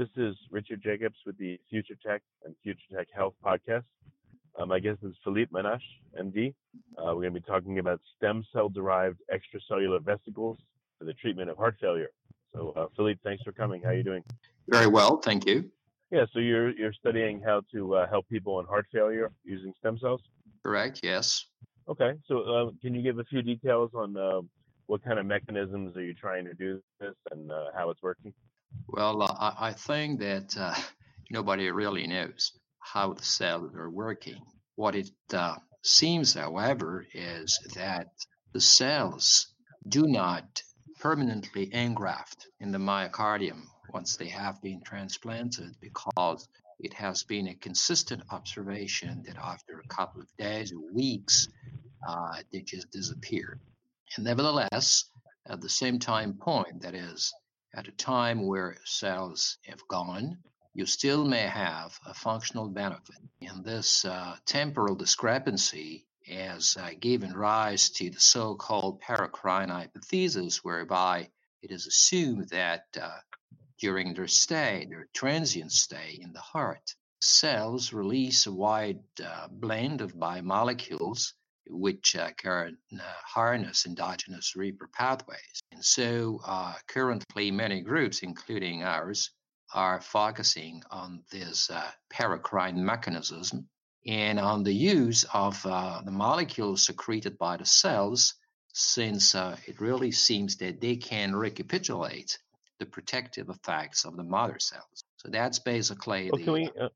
This is Richard Jacobs with the Future Tech and Future Tech Health podcast. Um, my guest is Philippe Menasché, MD. Uh, we're going to be talking about stem cell derived extracellular vesicles for the treatment of heart failure. So, uh, Philippe, thanks for coming. How are you doing? Very well, thank you. Yeah, so you're you're studying how to uh, help people in heart failure using stem cells. Correct. Yes. Okay, so uh, can you give a few details on uh, what kind of mechanisms are you trying to do this and uh, how it's working? Well, uh, I, think that uh, nobody really knows how the cells are working. What it uh, seems, however, is that the cells do not permanently engraft in the myocardium once they have been transplanted because it has been a consistent observation that after a couple of days or weeks, uh, they just disappear. And nevertheless, at the same time point, that is, at a time where cells have gone, you still may have a functional benefit. And this uh, temporal discrepancy has uh, given rise to the so called paracrine hypothesis, whereby it is assumed that uh, during their stay, their transient stay in the heart, cells release a wide uh, blend of biomolecules which uh, can uh, harness endogenous repair pathways. And so uh, currently many groups, including ours, are focusing on this uh, paracrine mechanism and on the use of uh, the molecules secreted by the cells since uh, it really seems that they can recapitulate the protective effects of the mother cells. So that's basically Well, the can we? Uh,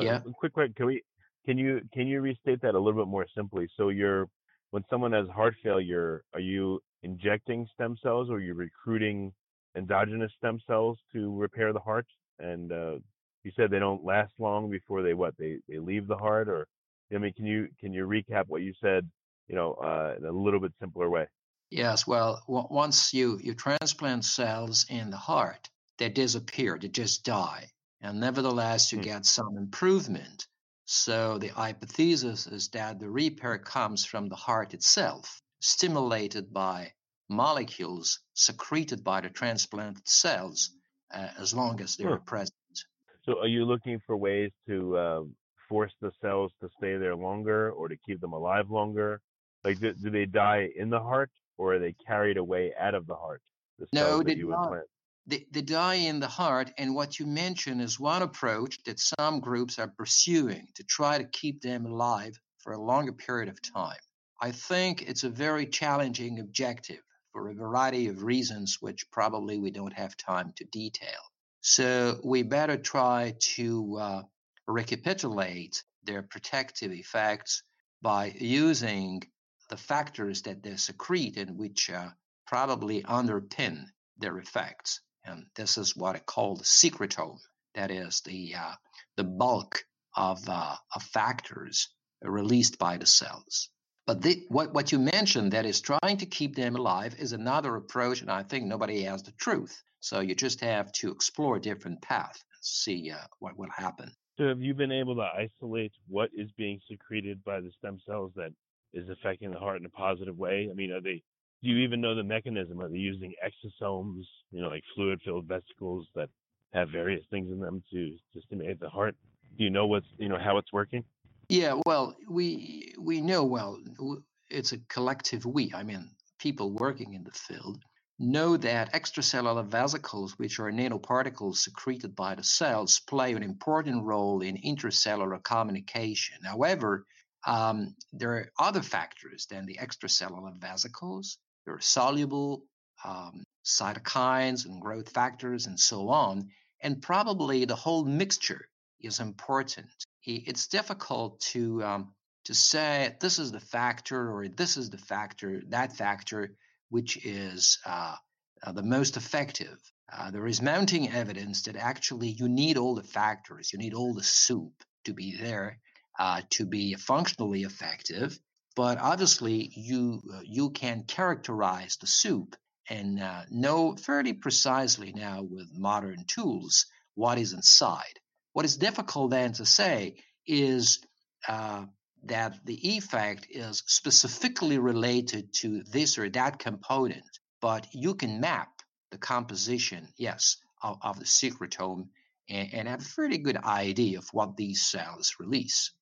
yeah. Quick, quick. Can we? Can you can you restate that a little bit more simply? So you're when someone has heart failure, are you injecting stem cells or are you recruiting endogenous stem cells to repair the heart? And uh, you said they don't last long before they what they they leave the heart, or I mean, can you can you recap what you said? You know, uh, in a little bit simpler way. Yes, well, w- once you, you transplant cells in the heart, they disappear, they just die. And nevertheless, you Hmm. get some improvement. So the hypothesis is that the repair comes from the heart itself, stimulated by molecules secreted by the transplanted cells uh, as long as they're Huh. present. So are you looking for ways to uh, force the cells to stay there longer or to keep them alive longer? Like, do, do they die in the heart or are they carried away out of the heart? The No, they that you don't. implant. They, they die in the heart. And what you mention is one approach that some groups are pursuing to try to keep them alive for a longer period of time. I think it's a very challenging objective for a variety of reasons, which probably we don't have time to detail. So we better try to uh, recapitulate their protective effects by using the factors that they secrete and which uh, probably underpin their effects. And this is what I call the secretome. That is the uh, the bulk of, uh, of factors released by the cells. But the, what what you mentioned that is trying to keep them alive is another approach, and I think nobody has the truth. So you just have to explore a different paths and see uh, what will happen. So have you been able to isolate what is being secreted by the stem cells that is affecting the heart in a positive way? I mean, are they? Do you even know the mechanism? Are they using exosomes? You know, like fluid-filled vesicles that have various things in them to to stimulate the heart. Do you know what's you know how it's working? Yeah, well, we we know well it's a collective we. I mean, people working in the field know that extracellular vesicles, which are nanoparticles secreted by the cells, play an important role in intracellular communication. However, um, there are other factors than the extracellular vesicles. Are soluble um, cytokines and growth factors and so on. And probably the whole mixture is important. It's difficult to um, to say this is the factor or this is the factor, that factor, which is uh, uh, the most effective. Uh, there is mounting evidence that actually you need all the factors, you need all the soup to be there uh, to be functionally effective. But obviously, you uh, you can characterize the soup and uh, know fairly precisely now with modern tools what is inside. What is difficult then to say is uh, that the effect is specifically related to this or that component, but you can map the composition, yes, of, of the secretome and, and, have a pretty good idea of what these cells release.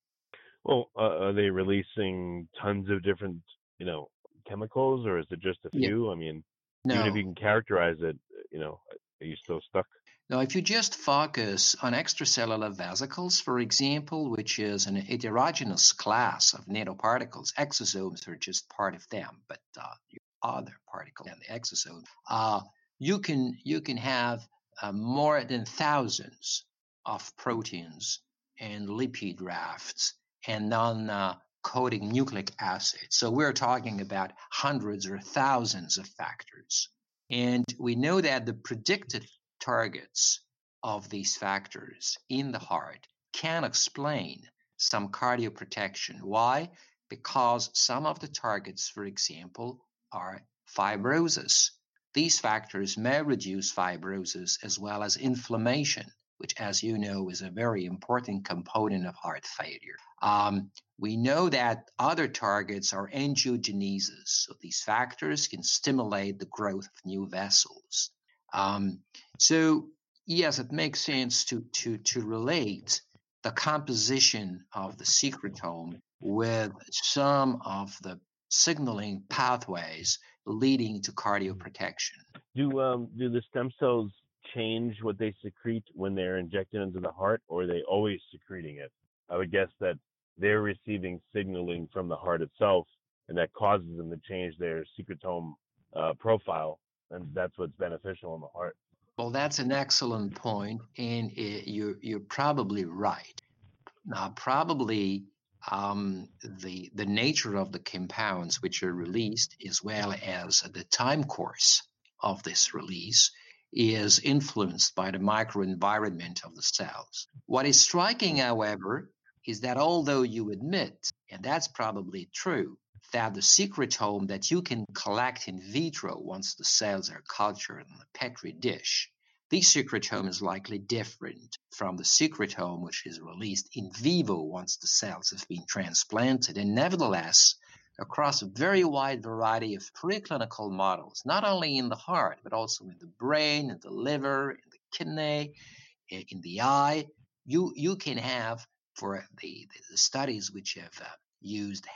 Well, uh, are they releasing tons of different, you know, chemicals, or is it just a few? Yeah. I mean, no. even if you can characterize it, you know, are you still stuck? Now, if you just focus on extracellular vesicles, for example, which is an heterogeneous class of nanoparticles, exosomes are just part of them, but uh, other particles than the exosome, uh, you can you can have uh, more than thousands of proteins and lipid rafts and non-coding uh, nucleic acids. So we're talking about hundreds or thousands of factors. And we know that the predicted targets of these factors in the heart can explain some cardioprotection. Why? Because some of the targets, for example, are fibrosis. These factors may reduce fibrosis as well as inflammation, which, as you know, is a very important component of heart failure. Um, we know that other targets are angiogenesis, so these factors can stimulate the growth of new vessels. Um, so yes, it makes sense to to to relate the composition of the secretome with some of the signaling pathways leading to cardioprotection. Do um, do the stem cells change what they secrete when they're injected into the heart, or are they always secreting it? I would guess that they're receiving signaling from the heart itself, and that causes them to change their secretome uh, profile, and that's what's beneficial in the heart. Well, that's an excellent point, and it, you're you're probably right. Now, probably um, the the nature of the compounds which are released, as well as the time course of this release, is influenced by the microenvironment of the cells. What is striking, mm-hmm. however, is that although you admit, and that's probably true, that the secretome that you can collect in vitro once the cells are cultured in a petri dish, this secretome is likely different from the secretome which is released in vivo once the cells have been transplanted. And nevertheless, across a very wide variety of preclinical models, not only in the heart, but also in the brain, in the liver, in the kidney, in the eye, you, you can have for the, the studies which have uh, used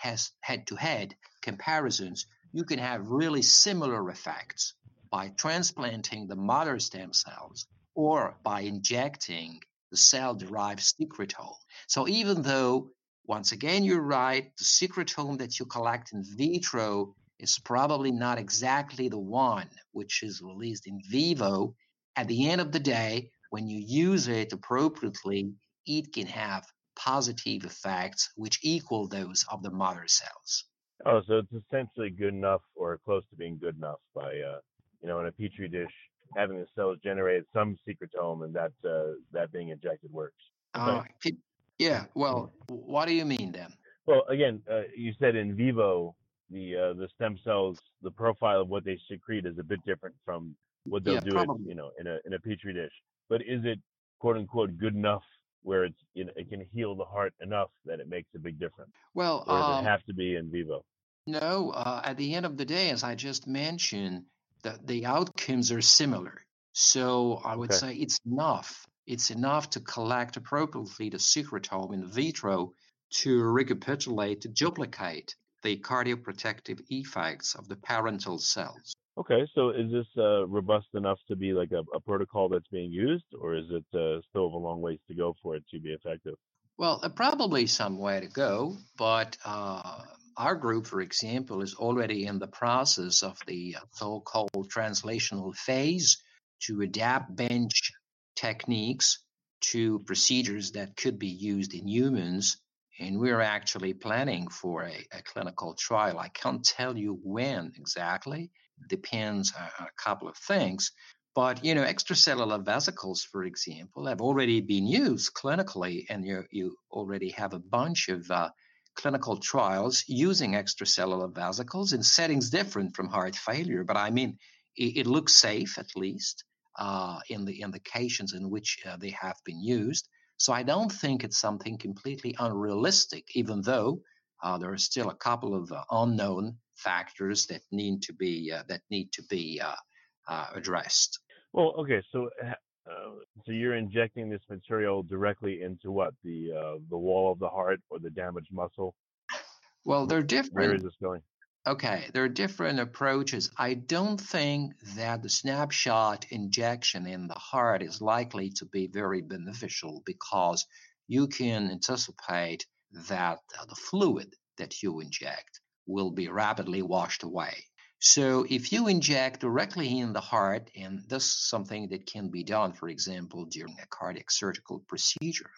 head to head comparisons, you can have really similar effects by transplanting the mother stem cells or by injecting the cell derived secretome. So even though, once again, you're right, the secretome that you collect in vitro is probably not exactly the one which is released in vivo. At the end of the day, when you use it appropriately, it can have positive effects which equal those of the mother cells. Oh, so it's essentially good enough or close to being good enough by, uh, you know, in a petri dish, having the cells generate some secretome and that uh, that being injected works. Uh, yeah. Well, what do you mean then? Well, again, uh, you said in vivo the uh, the stem cells, the profile of what they secrete is a bit different from what they'll yeah, do, it, you know, in a in a petri dish. But is it quote unquote good enough where it's you know, it can heal the heart enough that it makes a big difference? Well, or does um, it have to be in vivo? No, uh, at the end of the day, as I just mentioned, the, the outcomes are similar. So I would okay. say it's enough. It's enough to collect appropriately the secretome in vitro to recapitulate, to duplicate the cardioprotective effects of the parental cells. Okay, so is this uh, robust enough to be like a, a, protocol that's being used, or is it uh, still a long ways to go for it to be effective? Well, uh, probably some way to go, but uh, our group, for example, is already in the process of the uh, so-called translational phase to adapt bench techniques to procedures that could be used in humans. And we're actually planning for a, a clinical trial. I can't tell you when exactly, depends on a couple of things. But you know, extracellular vesicles, for example, have already been used clinically, and you you already have a bunch of uh, clinical trials using extracellular vesicles in settings different from heart failure. But I mean, it, it looks safe at least uh, in the indications in which uh, they have been used. So I don't think it's something completely unrealistic, even though uh, there are still a couple of uh, unknown factors that need to be uh, that need to be uh, addressed. Well, okay, so so you're injecting this material directly into what the the wall of the heart or the damaged muscle. Well, they're different. Where is this going? Okay, there are different approaches. I don't think that the snapshot injection in the heart is likely to be very beneficial because you can anticipate that the fluid that you inject will be rapidly washed away. So if you inject directly in the heart, and this is something that can be done, for example, during a cardiac surgical procedure,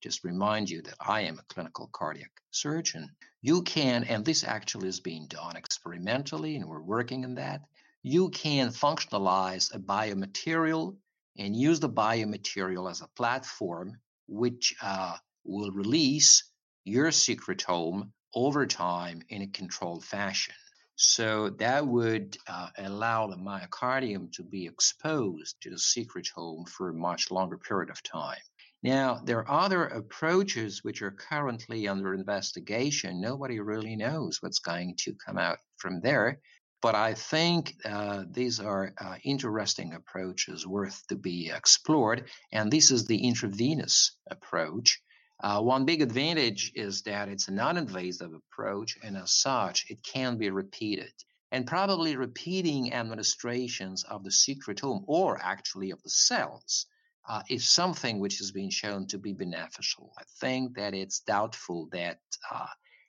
just remind you that I am a clinical cardiac surgeon, you can, and this actually is being done experimentally, and we're working on that, you can functionalize a biomaterial and use the biomaterial as a platform which uh, will release your secretome over time in a controlled fashion. So that would uh, allow the myocardium to be exposed to the secretome for a much longer period of time. Now, there are other approaches which are currently under investigation. Nobody really knows what's going to come out from there. But I think uh, these are uh, interesting approaches worth to be explored. And this is the intravenous approach. Uh, one big advantage is that it's a non invasive approach, and as such, it can be repeated. And probably repeating administrations of the secretome or actually of the cells uh, is something which has been shown to be beneficial. I think that it's doubtful that uh,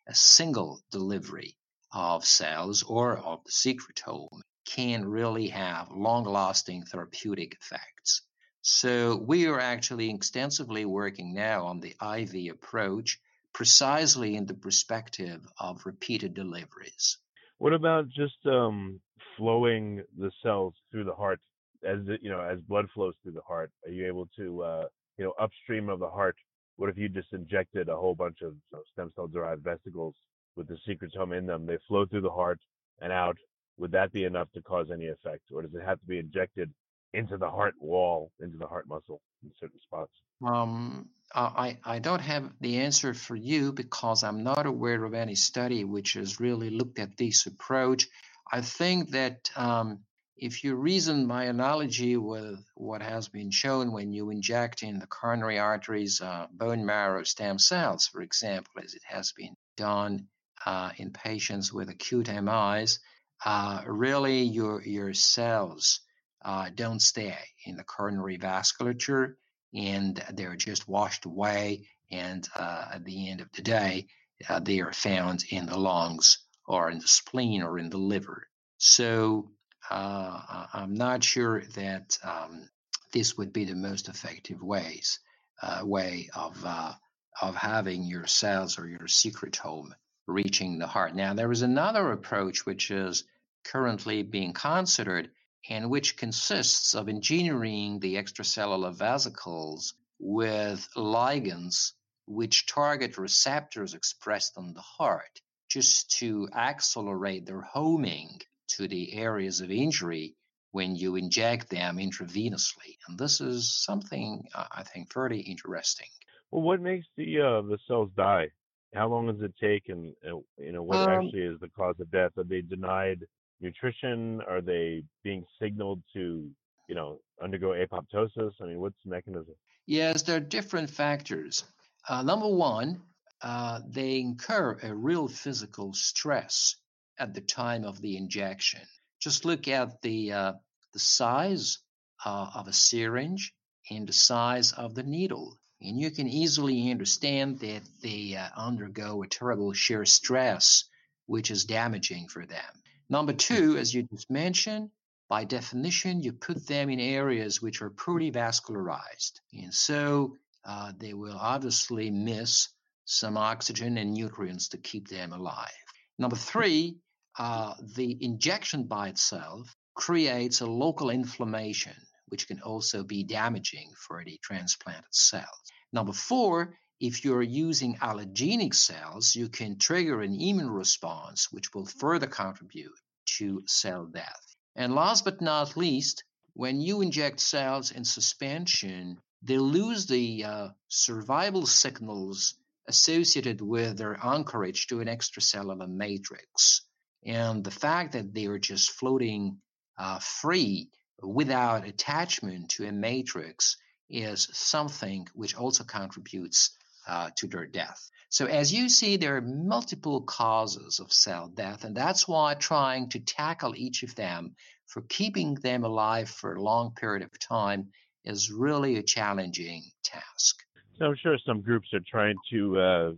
a single delivery of cells or of the secretome can really have long lasting therapeutic effects. So we are actually extensively working now on the IV approach precisely in the perspective of repeated deliveries. What about just um, flowing the cells through the heart as you know as blood flows through the heart are you able to uh, you know upstream of the heart what if you just injected a whole bunch of you know, stem cell derived vesicles with the secretome in them they flow through the heart and out would that be enough to cause any effect or does it have to be injected into the heart wall into the heart muscle in certain spots um, I, I don't have the answer for you because I'm not aware of any study which has really looked at this approach. I think that um, if you reason my analogy with what has been shown when you inject in the coronary arteries uh, bone marrow stem cells, for example, as it has been done uh, in patients with acute MIs, uh, really your your cells uh, don't stay in the coronary vasculature and they're just washed away. And uh, at the end of the day, uh, they are found in the lungs or in the spleen or in the liver. So uh, I'm not sure that um, this would be the most effective ways uh, way of uh, of having your cells or your secretome reaching the heart. Now there is another approach which is currently being considered and which consists of engineering the extracellular vesicles with ligands which target receptors expressed on the heart just to accelerate their homing to the areas of injury when you inject them intravenously. And this is something uh, I think very interesting. Well, what makes the uh, the cells die? How long does it take, and uh, you know what um, actually is the cause of death? Are they denied nutrition? Are they being signaled to you know undergo apoptosis? I mean, what's the mechanism? Yes, there are different factors. Uh, number one, uh, they incur a real physical stress at the time of the injection. Just look at the uh, the size uh, of a syringe and the size of the needle, and you can easily understand that they uh, undergo a terrible shear stress, which is damaging for them. Number two, as you just mentioned, by definition, you put them in areas which are pretty vascularized. And so uh, they will obviously miss some oxygen and nutrients to keep them alive. Number three, uh, the injection by itself creates a local inflammation, which can also be damaging for the transplanted cells. Number four, if you're using allogenic cells, you can trigger an immune response, which will further contribute to cell death. And last but not least, when you inject cells in suspension, they lose the uh, survival signals associated with their anchorage to an extracellular matrix. And the fact that they are just floating uh, free without attachment to a matrix is something which also contributes uh, to their death. So, as you see, there are multiple causes of cell death, and that's why trying to tackle each of them for keeping them alive for a long period of time is really a challenging task. So, I'm sure some groups are trying to, uh,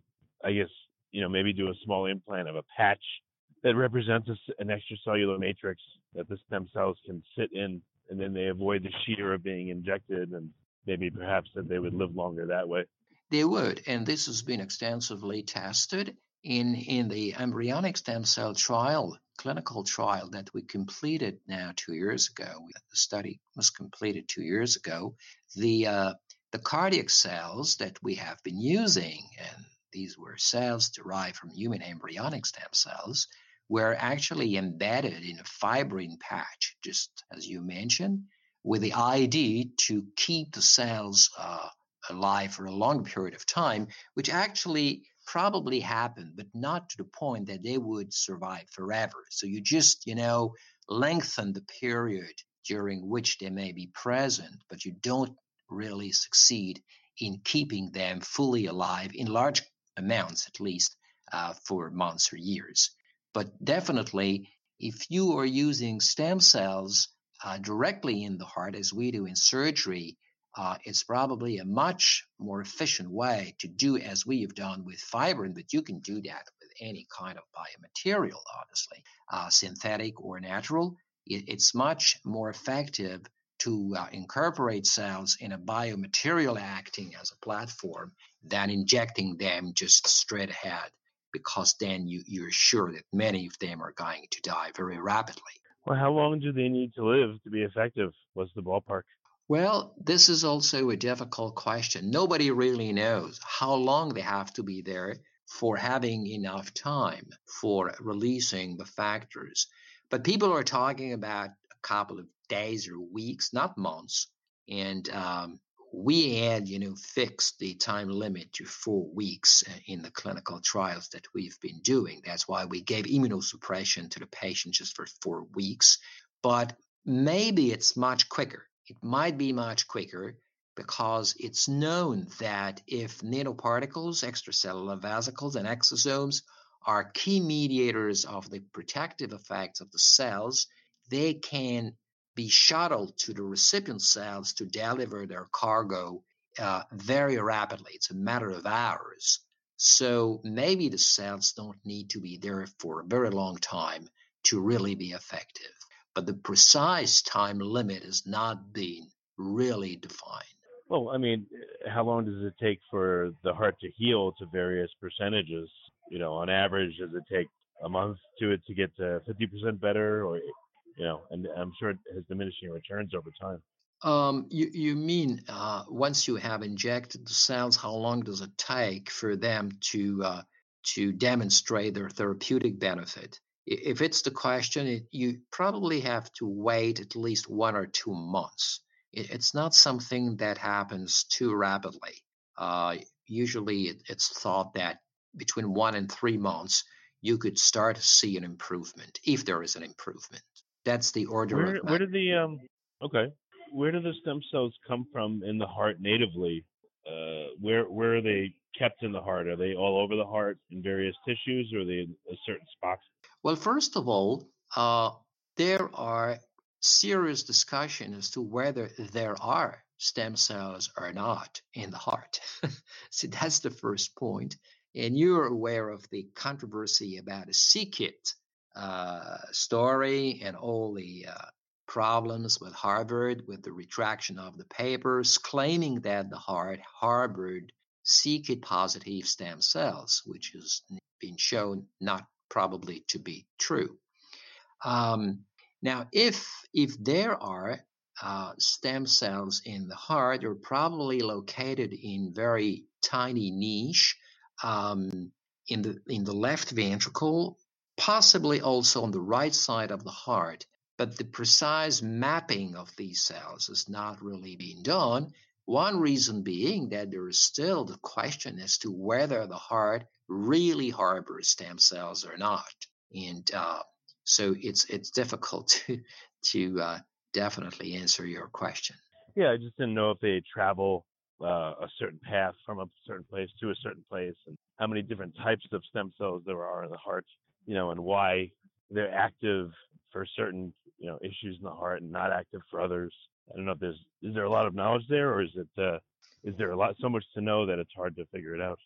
I guess, you know, maybe do a small implant of a patch that represents an extracellular matrix that the stem cells can sit in, and then they avoid the shear of being injected, and maybe perhaps that they would live longer that way. They would, and this has been extensively tested in, in the embryonic stem cell trial, clinical trial that we completed now two years ago. The study was completed two years ago. The, uh, the cardiac cells that we have been using, and these were cells derived from human embryonic stem cells, were actually embedded in a fibrin patch, just as you mentioned, with the idea to keep the cells uh, alive for a long period of time, which actually probably happened, but not to the point that they would survive forever. So you just, you know, lengthen the period during which they may be present, but you don't really succeed in keeping them fully alive in large amounts, at least uh, for months or years. But definitely, if you are using stem cells uh, directly in the heart, as we do in surgery, uh, it's probably a much more efficient way to do as we have done with fibrin, but you can do that with any kind of biomaterial, honestly, uh, synthetic or natural. It, it's much more effective to uh, incorporate cells in a biomaterial acting as a platform than injecting them just straight ahead, because then you, you're sure that many of them are going to die very rapidly. Well, how long do they need to live to be effective? What's the ballpark? Well, this is also a difficult question. Nobody really knows how long they have to be there for having enough time for releasing the factors. But people are talking about a couple of days or weeks, not months. And um, we had, you know, fixed the time limit to four weeks uh, in the clinical trials that we've been doing. That's why we gave immunosuppression to the patient just for four weeks. But maybe it's much quicker it might be much quicker because it's known that if nanoparticles, extracellular vesicles, and exosomes are key mediators of the protective effects of the cells, they can be shuttled to the recipient cells to deliver their cargo uh, very rapidly. It's a matter of hours. So maybe the cells don't need to be there for a very long time to really be effective but the precise time limit has not been really defined. Well, I mean, how long does it take for the heart to heal to various percentages? You know, on average, does it take a month to it to get to 50% better, or you know, and I'm sure it has diminishing returns over time. Um, you, you mean uh, once you have injected the cells, how long does it take for them to uh, to demonstrate their therapeutic benefit? if it's the question, it, you probably have to wait at least one or two months. It, it's not something that happens too rapidly. Uh, usually, it, it's thought that between one and three months, you could start to see an improvement if there is an improvement. That's the order. Where, where do the um? Okay, where do the stem cells come from in the heart natively? Uh, where where are they kept in the heart? Are they all over the heart in various tissues, or are they in a certain spot? Well, first of all, uh, there are serious discussion as to whether there are stem cells or not in the heart. so that's the first point. And you're aware of the controversy about a c-kit story and all the uh, problems with Harvard with the retraction of the papers claiming that the heart harbored c-kit positive stem cells, which has been shown not probably to be true. Um, now, if if there are uh, stem cells in the heart, they're probably located in very tiny niche um, in the in the left ventricle, possibly also on the right side of the heart. But the precise mapping of these cells has not really been done. One reason being that there is still the question as to whether the heart really harbors stem cells or not. And uh, so it's it's difficult to to uh, definitely answer your question. Yeah, I just didn't know if they travel uh, a certain path from a certain place to a certain place, and how many different types of stem cells there are in the heart, you know, and why they're active for certain you know issues in the heart and not active for others. I don't know if there's is there a lot of knowledge there, or is it uh, is there a lot so much to know that it's hard to figure it out?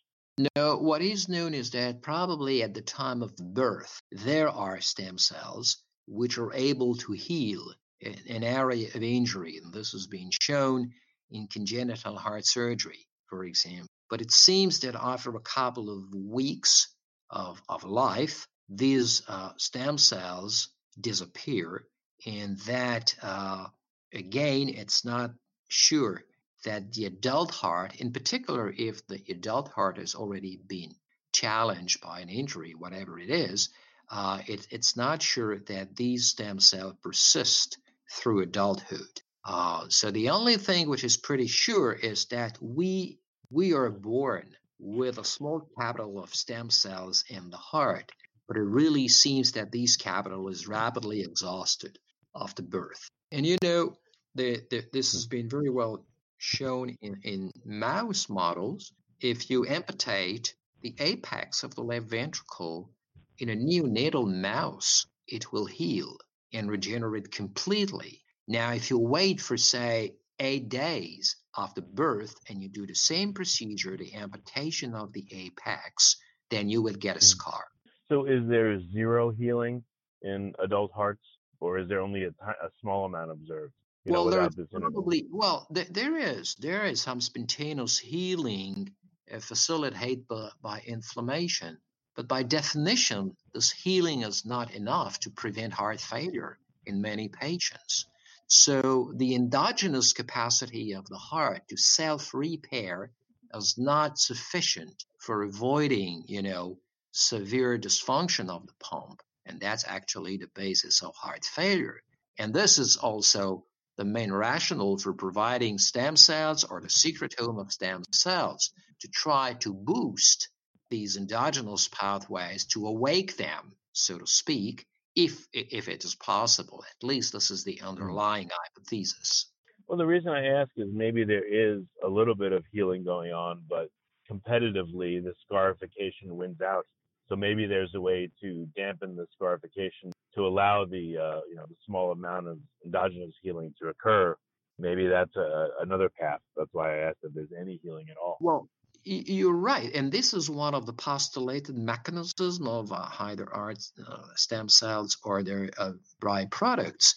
No, what is known is that probably at the time of birth, there are stem cells which are able to heal an area of injury. And this has been shown in congenital heart surgery, for example. But it seems that after a couple of weeks of, of life, these uh, stem cells disappear. And that, uh, again, it's not sure that the adult heart, in particular, if the adult heart has already been challenged by an injury, whatever it is, uh, it, it's not sure that these stem cells persist through adulthood. Uh, so the only thing which is pretty sure is that we we are born with a small capital of stem cells in the heart, but it really seems that this capital is rapidly exhausted after birth. And you know, the, the, this has been very well shown in, in mouse models, if you amputate the apex of the left ventricle in a neonatal mouse, it will heal and regenerate completely. Now, if you wait for, say, eight days after birth and you do the same procedure, the amputation of the apex, then you will get a hmm. scar. So, is there zero healing in adult hearts, or is there only a, a small amount observed? you well, know, there's probably well, th- there is there is some spontaneous healing uh, facilitated by, by inflammation, but by definition, this healing is not enough to prevent heart failure in many patients. So the endogenous capacity of the heart to self-repair is not sufficient for avoiding, you know, severe dysfunction of the pump. And that's actually the basis of heart failure. And this is also the main rationale for providing stem cells or the secretome of stem cells to try to boost these endogenous pathways to awake them, so to speak, if if it is possible. At least this is the hmm. underlying hypothesis. Well, the reason I ask is maybe there is a little bit of healing going on, but competitively the scarification wins out. So maybe there's a way to dampen the scarification to allow the uh, you know the small amount of endogenous healing to occur. Maybe that's a, another path. That's why I asked if there's any healing at all. Well, you're right, and this is one of the postulated mechanisms of uh, either art uh, stem cells or their uh, byproducts.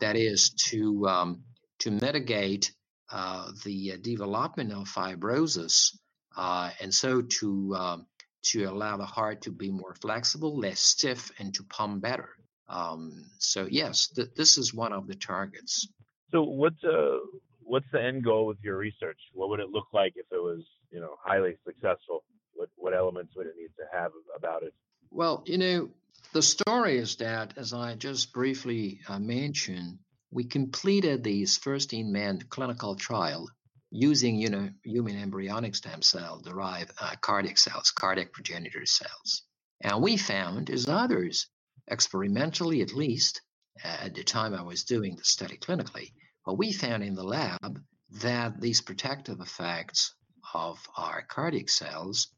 That is to um, to mitigate uh, the development of fibrosis, uh, and so to um, to allow the heart to be more flexible, less stiff, and to pump better. Um, so yes, th- this is one of the targets. So what's uh, what's the end goal with your research? What would it look like if it was you know highly successful? What what elements would it need to have about it? Well, you know, the story is that, as I just briefly uh, mentioned, we completed these first in man clinical trial using you know human embryonic stem cell derived uh, cardiac cells, cardiac progenitor cells. And we found, as others, experimentally at least, uh, at the time I was doing the study clinically, what we found in the lab that these protective effects of our cardiac cells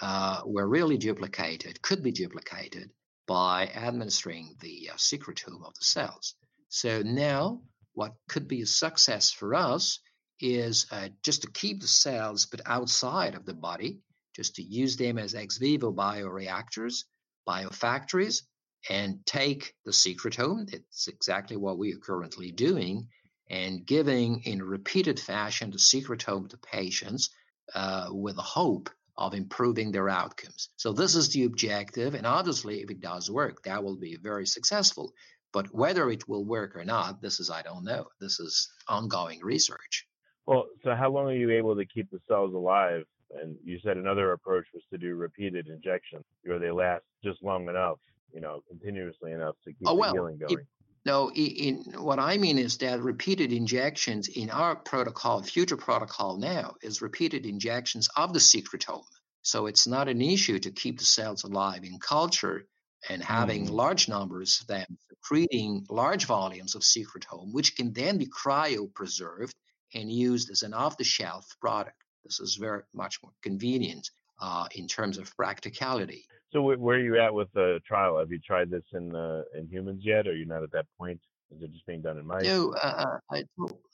uh, were really duplicated, could be duplicated by administering the uh, secretome of the cells. So now, what could be a success for us is uh, just to keep the cells but outside of the body, just to use them as ex vivo bioreactors, biofactories, and take the secretome. That's exactly what we are currently doing, and giving in repeated fashion the secretome to patients uh, with the hope of improving their outcomes. So this is the objective, and obviously, if it does work, that will be very successful. But whether it will work or not, this is I don't know. This is ongoing research. Well, so how long are you able to keep the cells alive? And you said another approach was to do repeated injections, where they last just long enough, you know, continuously enough to keep oh, well, the healing going. It, no, in, what I mean is that repeated injections in our protocol, future protocol now, is repeated injections of the secretome. So it's not an issue to keep the cells alive in culture and having mm. large numbers of them secreting large volumes of secretome, which can then be cryopreserved and used as an off-the-shelf product. This is very much more convenient uh, in terms of practicality. So where are you at with the trial? Have you tried this in uh, in humans yet? Or are you not at that point? Is it just being done in mice? No, uh, uh I,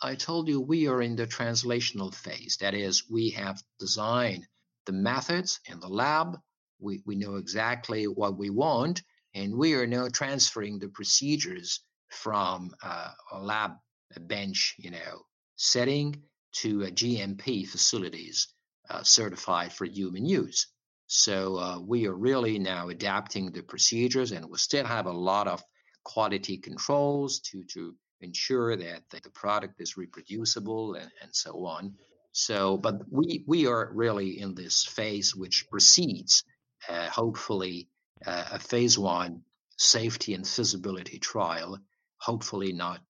I told you we are in the translational phase. That is, we have designed the methods in the lab. We, we know exactly what we want, and we are now transferring the procedures from uh, a lab bench, you know, setting to GMP facilities uh, certified for human use. So uh, we are really now adapting the procedures, and we still have a lot of quality controls to to ensure that the, product is reproducible and, and so on. So, but we we are really in this phase which precedes, uh, hopefully, uh, a phase one safety and feasibility trial. Hopefully, not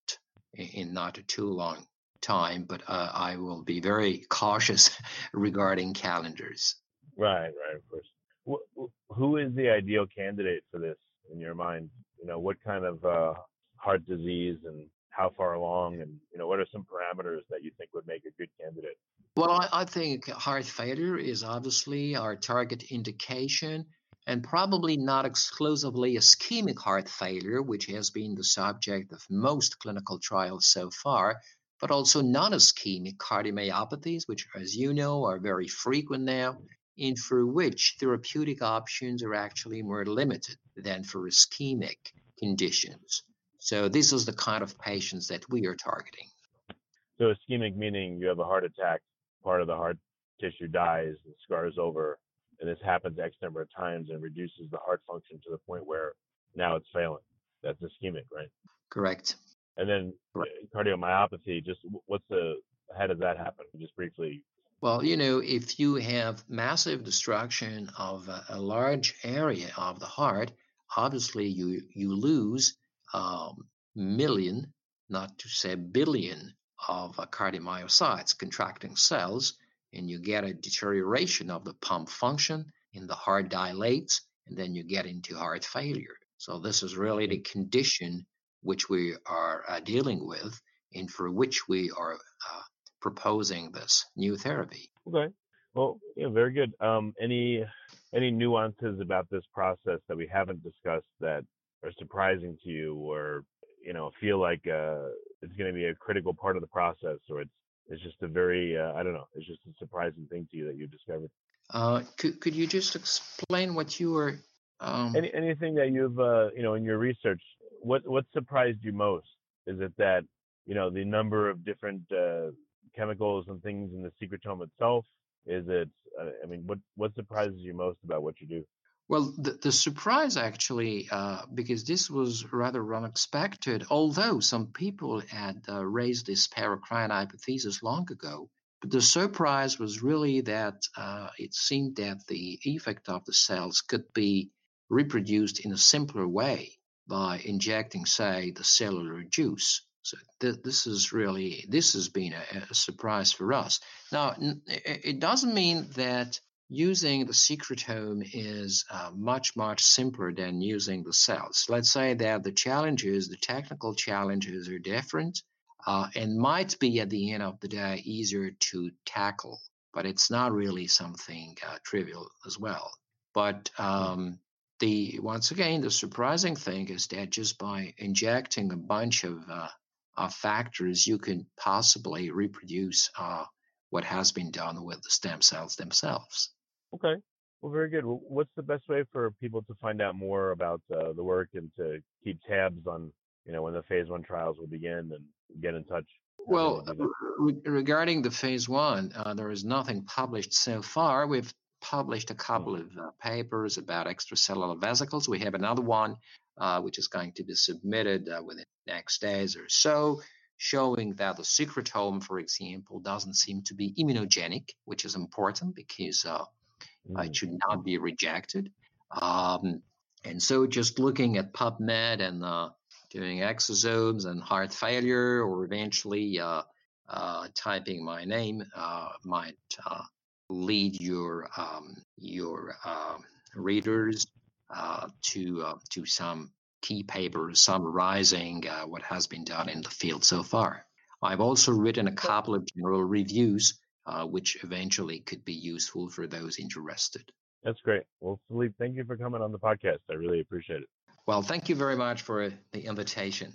in not too long time, but uh, I will be very cautious regarding calendars. Right, right, of course. who is the ideal candidate for this in your mind? You know, what kind of uh, heart disease and how far along, and you know, what are some parameters that you think would make a good candidate? Well, I, I think heart failure is obviously our target indication, and probably not exclusively ischemic heart failure, which has been the subject of most clinical trials so far, but also non-ischemic cardiomyopathies, which, as you know, are very frequent now, and for which therapeutic options are actually more limited than for ischemic conditions. So this is the kind of patients that we are targeting. So ischemic meaning you have a heart attack, part of the heart tissue dies and scars over, and this happens X number of times and reduces the heart function to the point where now it's failing. That's ischemic, right? Correct. And then right. cardiomyopathy, just what's the, how does that happen? Just briefly well, you know, if you have massive destruction of a, a large area of the heart, obviously you you lose um, million, not to say billion, of uh, cardiomyocytes, contracting cells, and you get a deterioration of the pump function, and the heart dilates, and then you get into heart failure. So this is really the condition which we are uh, dealing with, and for which we are uh, proposing this new therapy. Okay. Well, yeah, very good. Um, any any nuances about this process that we haven't discussed that are surprising to you, or you know, feel like uh, it's going to be a critical part of the process, or it's it's just a very uh, I don't know, it's just a surprising thing to you that you discovered. Uh, could could you just explain what you were? Um... Any, anything that you've uh, you know in your research, what what surprised you most? Is it that you know the number of different uh, chemicals and things in the secretome itself? Is it? Uh, I mean, what what surprises you most about what you do? Well, the, the surprise actually, uh, because this was rather unexpected, although some people had uh, raised this paracrine hypothesis long ago. But the surprise was really that uh, it seemed that the effect of the cells could be reproduced in a simpler way by injecting, say, the cellular juice. So th- this is really this has been a, a surprise for us. Now n- it doesn't mean that using the secretome is uh, much much simpler than using the cells. Let's say that the challenges, the technical challenges, are different uh, and might be at the end of the day easier to tackle, but it's not really something uh, trivial as well. But um, the once again the surprising thing is that just by injecting a bunch of uh, uh, factors, you can possibly reproduce uh, what has been done with the stem cells themselves. Okay. Well, very good. Well, what's the best way for people to find out more about uh, the work and to keep tabs on, you know, when the phase one trials will begin and get in touch? Well, re- regarding the phase one, uh, there is nothing published so far. We've published a couple mm. of uh, papers about extracellular vesicles. We have another one uh, which is going to be submitted uh, within the next days or so, showing that the secretome, for example, doesn't seem to be immunogenic, which is important because uh, mm. it should not be rejected. Um, and so, just looking at PubMed and uh, doing exosomes and heart failure, or eventually uh, typing my name might lead your um, your uh, readers uh, to uh, to some key papers summarizing uh, what has been done in the field so far. I've also written a couple of general reviews, uh, which eventually could be useful for those interested. That's great. Well, Philippe, thank you for coming on the podcast. I really appreciate it. Well, thank you very much for the invitation.